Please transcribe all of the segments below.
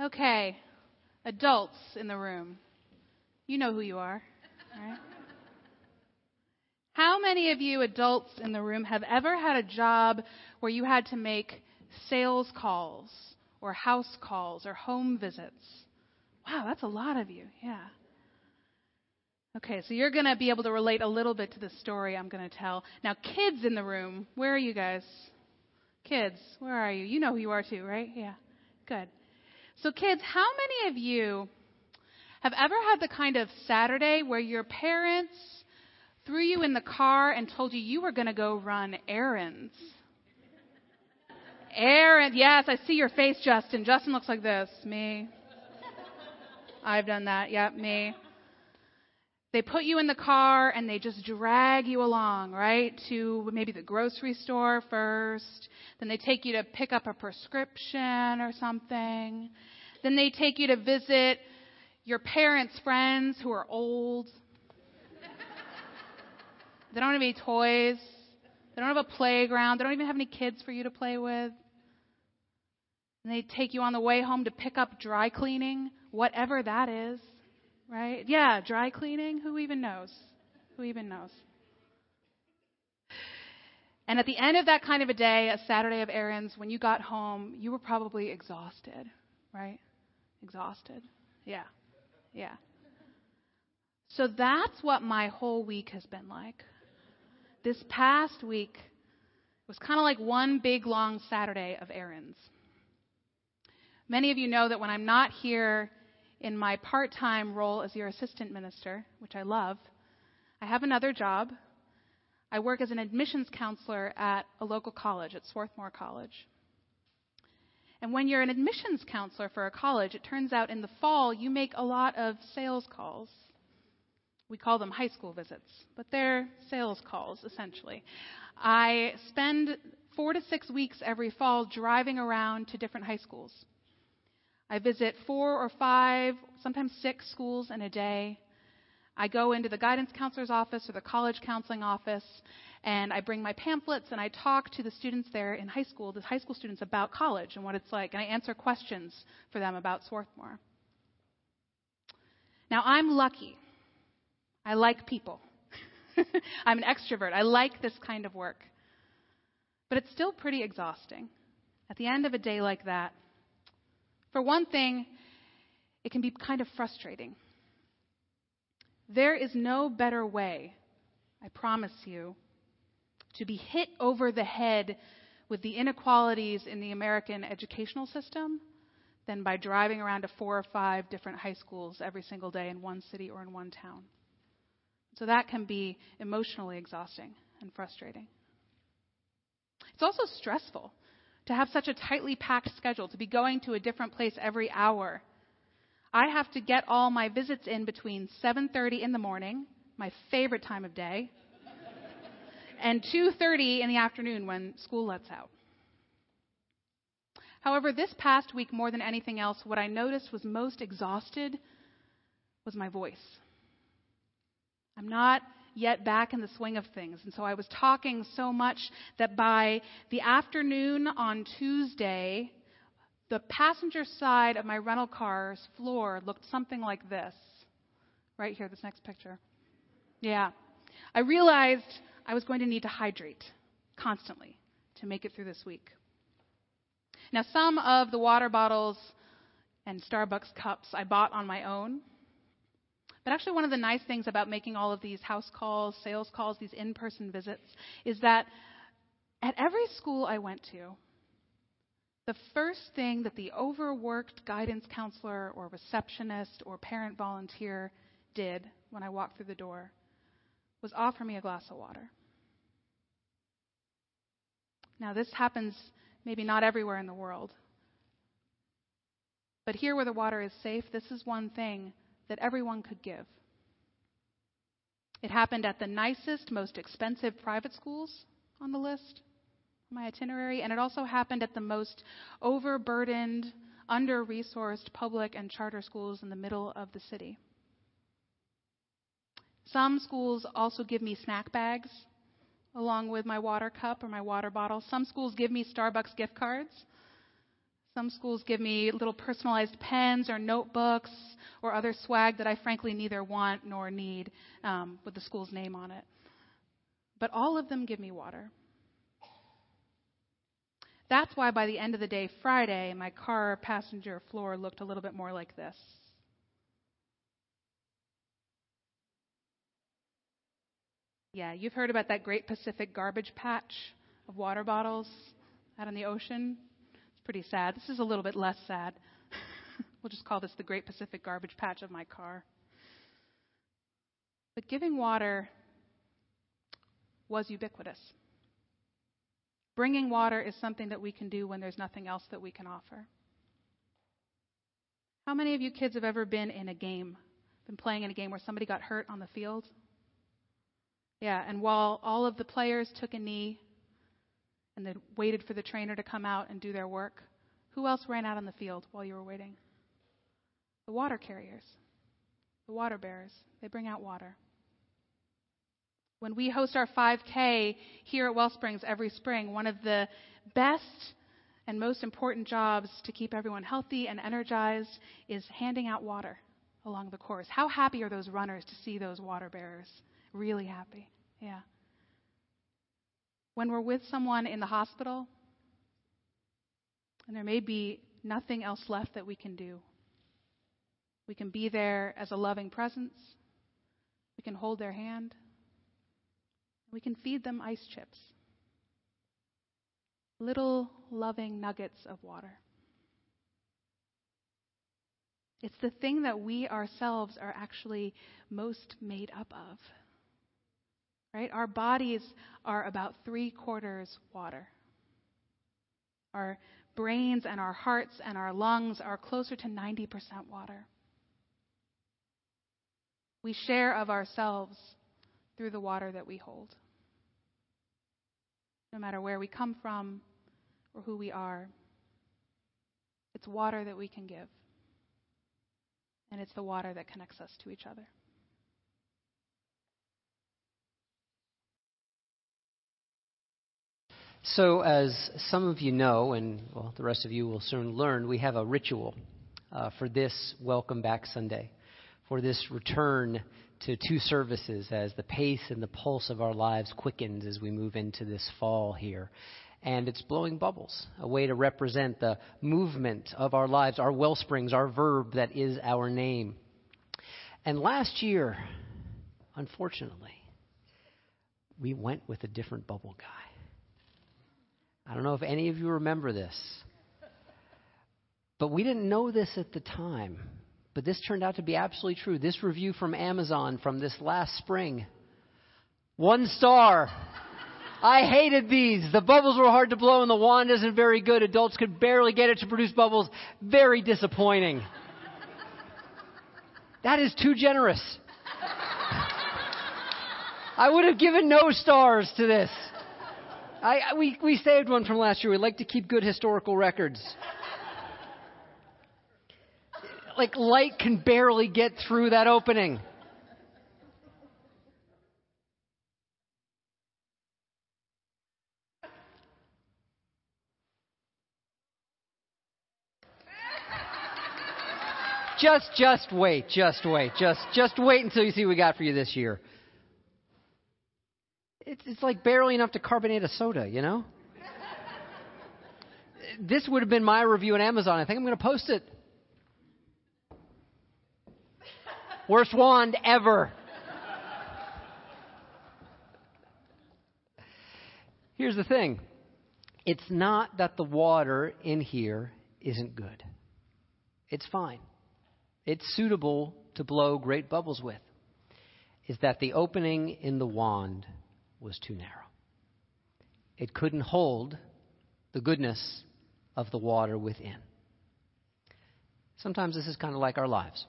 Okay, adults in the room. You know who you are, right? How many of you adults in the room have ever had a job where you had to make sales calls or house calls or home visits? Wow, that's a lot of you. Yeah. Okay, so you're going to be able to relate a little bit to the story I'm going to tell. Now, kids in the room, where are you guys? Kids, where are you? You know who you are too, right? Yeah. Good. So, kids, how many of you have ever had the kind of Saturday where your parents threw you in the car and told you you were going to go run errands? Errands. Yes, I see your face, Justin. Justin looks like this. Me. I've done that. Yep, me. They put you in the car and they just drag you along, right? To maybe the grocery store first. Then they take you to pick up a prescription or something. Then they take you to visit your parents' friends who are old. they don't have any toys. They don't have a playground. They don't even have any kids for you to play with. And they take you on the way home to pick up dry cleaning, whatever that is, right? Yeah, dry cleaning. Who even knows? Who even knows? And at the end of that kind of a day, a Saturday of errands, when you got home, you were probably exhausted, right? Exhausted. Yeah. Yeah. So that's what my whole week has been like. This past week was kind of like one big long Saturday of errands. Many of you know that when I'm not here in my part time role as your assistant minister, which I love, I have another job I work as an admissions counselor at a local college, at Swarthmore College. And when you're an admissions counselor for a college, it turns out in the fall you make a lot of sales calls. We call them high school visits, but they're sales calls, essentially. I spend four to six weeks every fall driving around to different high schools. I visit four or five, sometimes six schools in a day. I go into the guidance counselor's office or the college counseling office, and I bring my pamphlets and I talk to the students there in high school, the high school students, about college and what it's like, and I answer questions for them about Swarthmore. Now, I'm lucky. I like people. I'm an extrovert. I like this kind of work. But it's still pretty exhausting. At the end of a day like that, for one thing, it can be kind of frustrating there is no better way, I promise you, to be hit over the head with the inequalities in the American educational system than by driving around to four or five different high schools every single day in one city or in one town. So that can be emotionally exhausting and frustrating. It's also stressful to have such a tightly packed schedule, to be going to a different place every hour I have to get all my visits in between 7:30 in the morning, my favorite time of day, and 2:30 in the afternoon when school lets out. However, this past week more than anything else, what I noticed was most exhausted was my voice. I'm not yet back in the swing of things. And so I was talking so much that by the afternoon on Tuesday, the passenger side of my rental car's floor looked something like this. Right here, this next picture. Yeah. I realized I was going to need to hydrate constantly to make it through this week. Now, some of the water bottles and Starbucks cups I bought on my own. But actually, one of the nice things about making all of these house calls, sales calls, these in person visits, is that at every school I went to, the first thing that the overworked guidance counselor or receptionist or parent volunteer did when I walked through the door was offer me a glass of water. Now, this happens maybe not everywhere in the world. But here where the water is safe, this is one thing that everyone could give. It happened at the nicest, most expensive private schools on the list my itinerary, and it also happened at the most overburdened, under resourced public and charter schools in the middle of the city. Some schools also give me snack bags along with my water cup or my water bottle. Some schools give me Starbucks gift cards. Some schools give me little personalized pens or notebooks or other swag that I frankly neither want nor need um, with the school's name on it. But all of them give me water. That's why by the end of the day, Friday, my car passenger floor looked a little bit more like this. Yeah, you've heard about that great Pacific garbage patch of water bottles out in the ocean. Pretty sad. This is a little bit less sad. we'll just call this the great Pacific garbage patch of my car. But giving water was ubiquitous. Bringing water is something that we can do when there's nothing else that we can offer. How many of you kids have ever been in a game, been playing in a game where somebody got hurt on the field? Yeah, and while all of the players took a knee and they waited for the trainer to come out and do their work, who else ran out on the field while you were waiting? The water carriers, the water bearers. They bring out water. When we host our 5K here at Wellsprings every spring, one of the best and most important jobs to keep everyone healthy and energized is handing out water along the course. How happy are those runners to see those water bearers? Really happy. Yeah. When we're with someone in the hospital, and there may be nothing else left that we can do, we can be there as a loving presence, we can hold their hand. We can feed them ice chips, little loving nuggets of water. It's the thing that we ourselves are actually most made up of. Right? Our bodies are about three quarters water. Our brains and our hearts and our lungs are closer to 90% water. We share of ourselves through the water that we hold. No matter where we come from or who we are, it's water that we can give. And it's the water that connects us to each other. So, as some of you know, and well, the rest of you will soon learn, we have a ritual uh, for this Welcome Back Sunday, for this return to two services as the pace and the pulse of our lives quickens as we move into this fall here. And it's blowing bubbles, a way to represent the movement of our lives, our wellsprings, our verb that is our name. And last year, unfortunately, we went with a different bubble guy. I don't know if any of you remember this, but we didn't know this at the time. But this turned out to be absolutely true. This review from Amazon from this last spring. One star. I hated these. The bubbles were hard to blow and the wand isn't very good. Adults could barely get it to produce bubbles. Very disappointing. That is too generous. I would have given no stars to this. I, we, we saved one from last year. We like to keep good historical records like light can barely get through that opening. Just, just wait, just wait, just, just wait until you see what we got for you this year. It's, it's like barely enough to carbonate a soda, you know? this would have been my review on Amazon. I think I'm going to post it. Worst wand ever. Here's the thing it's not that the water in here isn't good, it's fine. It's suitable to blow great bubbles with. Is that the opening in the wand was too narrow? It couldn't hold the goodness of the water within. Sometimes this is kind of like our lives.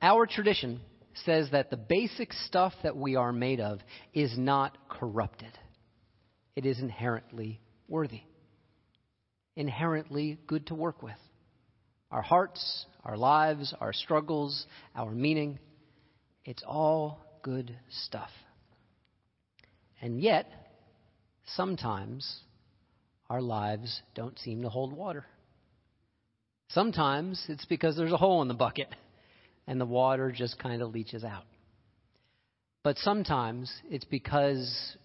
Our tradition says that the basic stuff that we are made of is not corrupted, it is inherently worthy, inherently good to work with. Our hearts, our lives, our struggles, our meaning, it's all good stuff. And yet, sometimes our lives don't seem to hold water. Sometimes it's because there's a hole in the bucket and the water just kind of leaches out. But sometimes it's because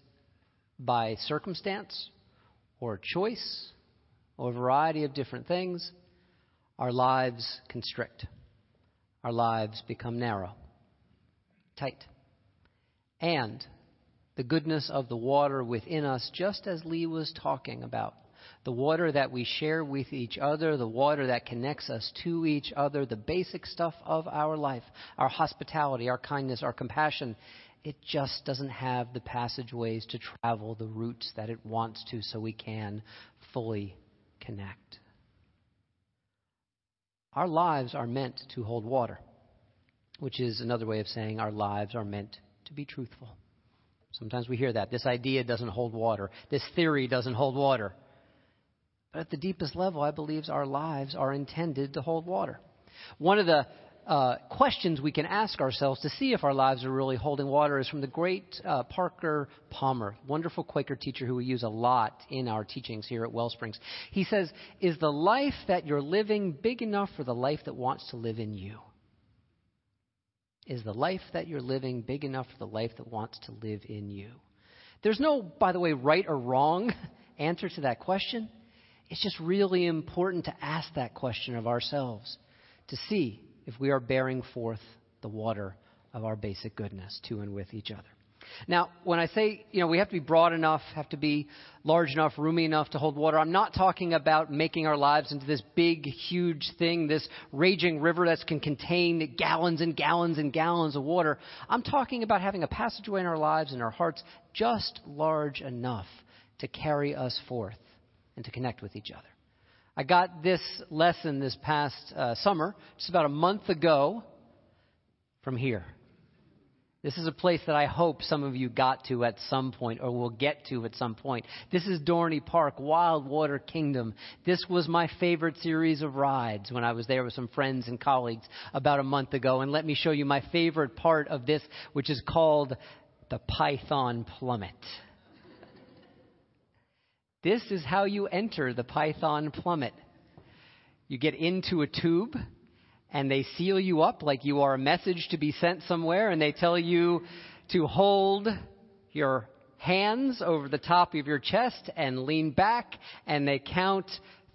by circumstance or choice or a variety of different things, our lives constrict. Our lives become narrow, tight. And the goodness of the water within us, just as Lee was talking about, the water that we share with each other, the water that connects us to each other, the basic stuff of our life, our hospitality, our kindness, our compassion, it just doesn't have the passageways to travel the routes that it wants to so we can fully connect. Our lives are meant to hold water, which is another way of saying our lives are meant to be truthful. Sometimes we hear that. This idea doesn't hold water. This theory doesn't hold water. But at the deepest level, I believe our lives are intended to hold water. One of the uh, questions we can ask ourselves to see if our lives are really holding water is from the great uh, Parker Palmer, wonderful Quaker teacher who we use a lot in our teachings here at Wellsprings. He says, Is the life that you're living big enough for the life that wants to live in you? Is the life that you're living big enough for the life that wants to live in you? There's no, by the way, right or wrong answer to that question. It's just really important to ask that question of ourselves to see if we are bearing forth the water of our basic goodness to and with each other. Now, when I say, you know, we have to be broad enough, have to be large enough, roomy enough to hold water, I'm not talking about making our lives into this big, huge thing, this raging river that can contain gallons and gallons and gallons of water. I'm talking about having a passageway in our lives and our hearts just large enough to carry us forth and to connect with each other. I got this lesson this past uh, summer, just about a month ago, from here. This is a place that I hope some of you got to at some point or will get to at some point. This is Dorney Park, Wild Water Kingdom. This was my favorite series of rides when I was there with some friends and colleagues about a month ago. And let me show you my favorite part of this, which is called the Python Plummet. This is how you enter the Python plummet. You get into a tube and they seal you up like you are a message to be sent somewhere and they tell you to hold your hands over the top of your chest and lean back and they count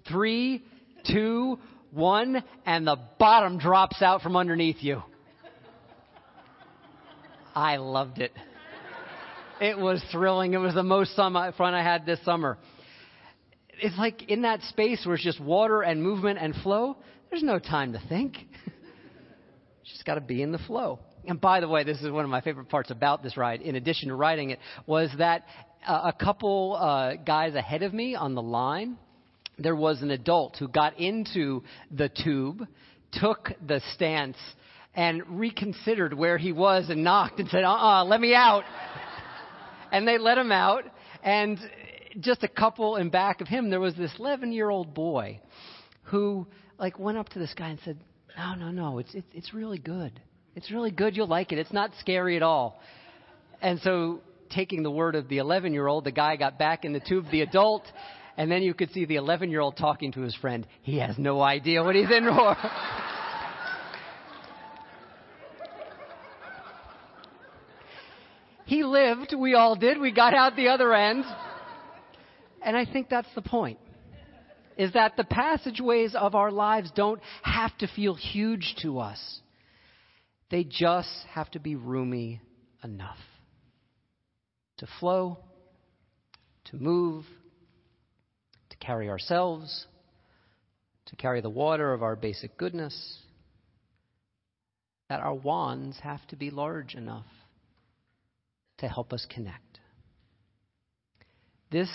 three, two, one, and the bottom drops out from underneath you. I loved it. It was thrilling. It was the most fun I had this summer it's like in that space where it's just water and movement and flow, there's no time to think. just got to be in the flow. And by the way, this is one of my favorite parts about this ride, in addition to riding it, was that uh, a couple uh, guys ahead of me on the line, there was an adult who got into the tube, took the stance, and reconsidered where he was and knocked and said, uh uh-uh, uh let me out. and they let him out. And just a couple in back of him, there was this 11 year old boy who like went up to this guy and said, "No, no, no, it's it's it's really good. It's really good. You'll like it. It's not scary at all." And so, taking the word of the 11 year old, the guy got back in the tube, the adult, and then you could see the 11 year old talking to his friend. He has no idea what he's in for. he lived. We all did. We got out the other end. And I think that's the point. Is that the passageways of our lives don't have to feel huge to us. They just have to be roomy enough to flow, to move, to carry ourselves, to carry the water of our basic goodness, that our wands have to be large enough to help us connect. This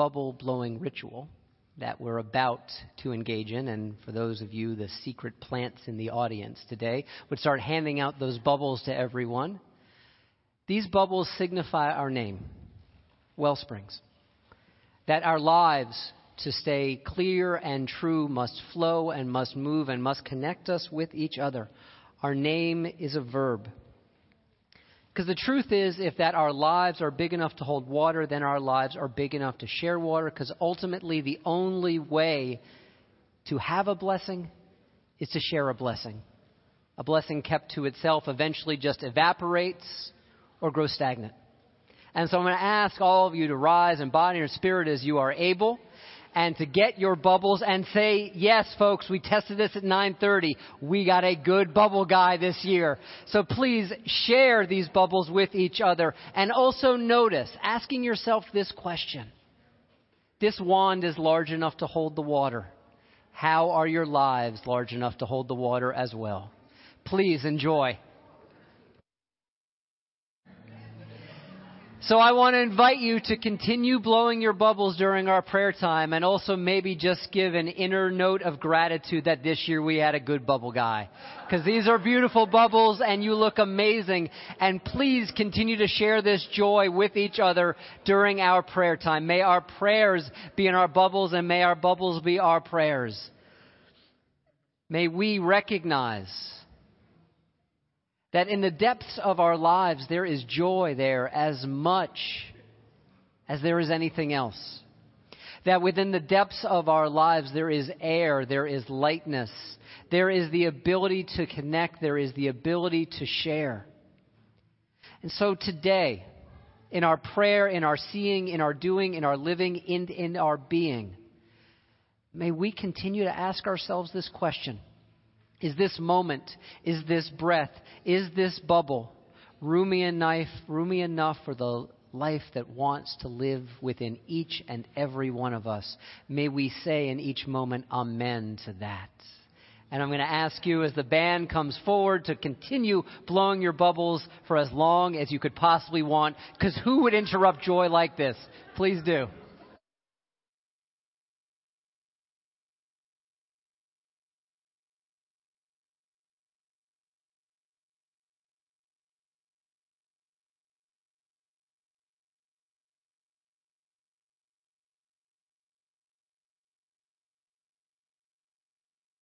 bubble blowing ritual that we're about to engage in, and for those of you, the secret plants in the audience today, would start handing out those bubbles to everyone. These bubbles signify our name, Wellsprings. That our lives, to stay clear and true, must flow and must move and must connect us with each other. Our name is a verb. Because the truth is, if that our lives are big enough to hold water, then our lives are big enough to share water, because ultimately the only way To have a blessing is to share a blessing. A blessing kept to itself eventually just evaporates or grows stagnant. And so I'm going to ask all of you to rise in body and spirit as you are able and to get your bubbles and say, yes, folks, we tested this at 930. We got a good bubble guy this year. So please share these bubbles with each other. And also notice, asking yourself this question. This wand is large enough to hold the water. How are your lives large enough to hold the water as well? Please enjoy. So I want to invite you to continue blowing your bubbles during our prayer time and also maybe just give an inner note of gratitude that this year we had a good bubble guy. Because these are beautiful bubbles and you look amazing. And please continue to share this joy with each other during our prayer time. May our prayers be in our bubbles and may our bubbles be our prayers. May we recognize that in the depths of our lives, there is joy there as much as there is anything else. That within the depths of our lives, there is air, there is lightness, there is the ability to connect, there is the ability to share. And so today, in our prayer, in our seeing, in our doing, in our living, in, in our being, may we continue to ask ourselves this question is this moment, is this breath, is this bubble roomy enough, roomy enough for the life that wants to live within each and every one of us? May we say in each moment, Amen to that. And I'm going to ask you as the band comes forward to continue blowing your bubbles for as long as you could possibly want, because who would interrupt joy like this? Please do.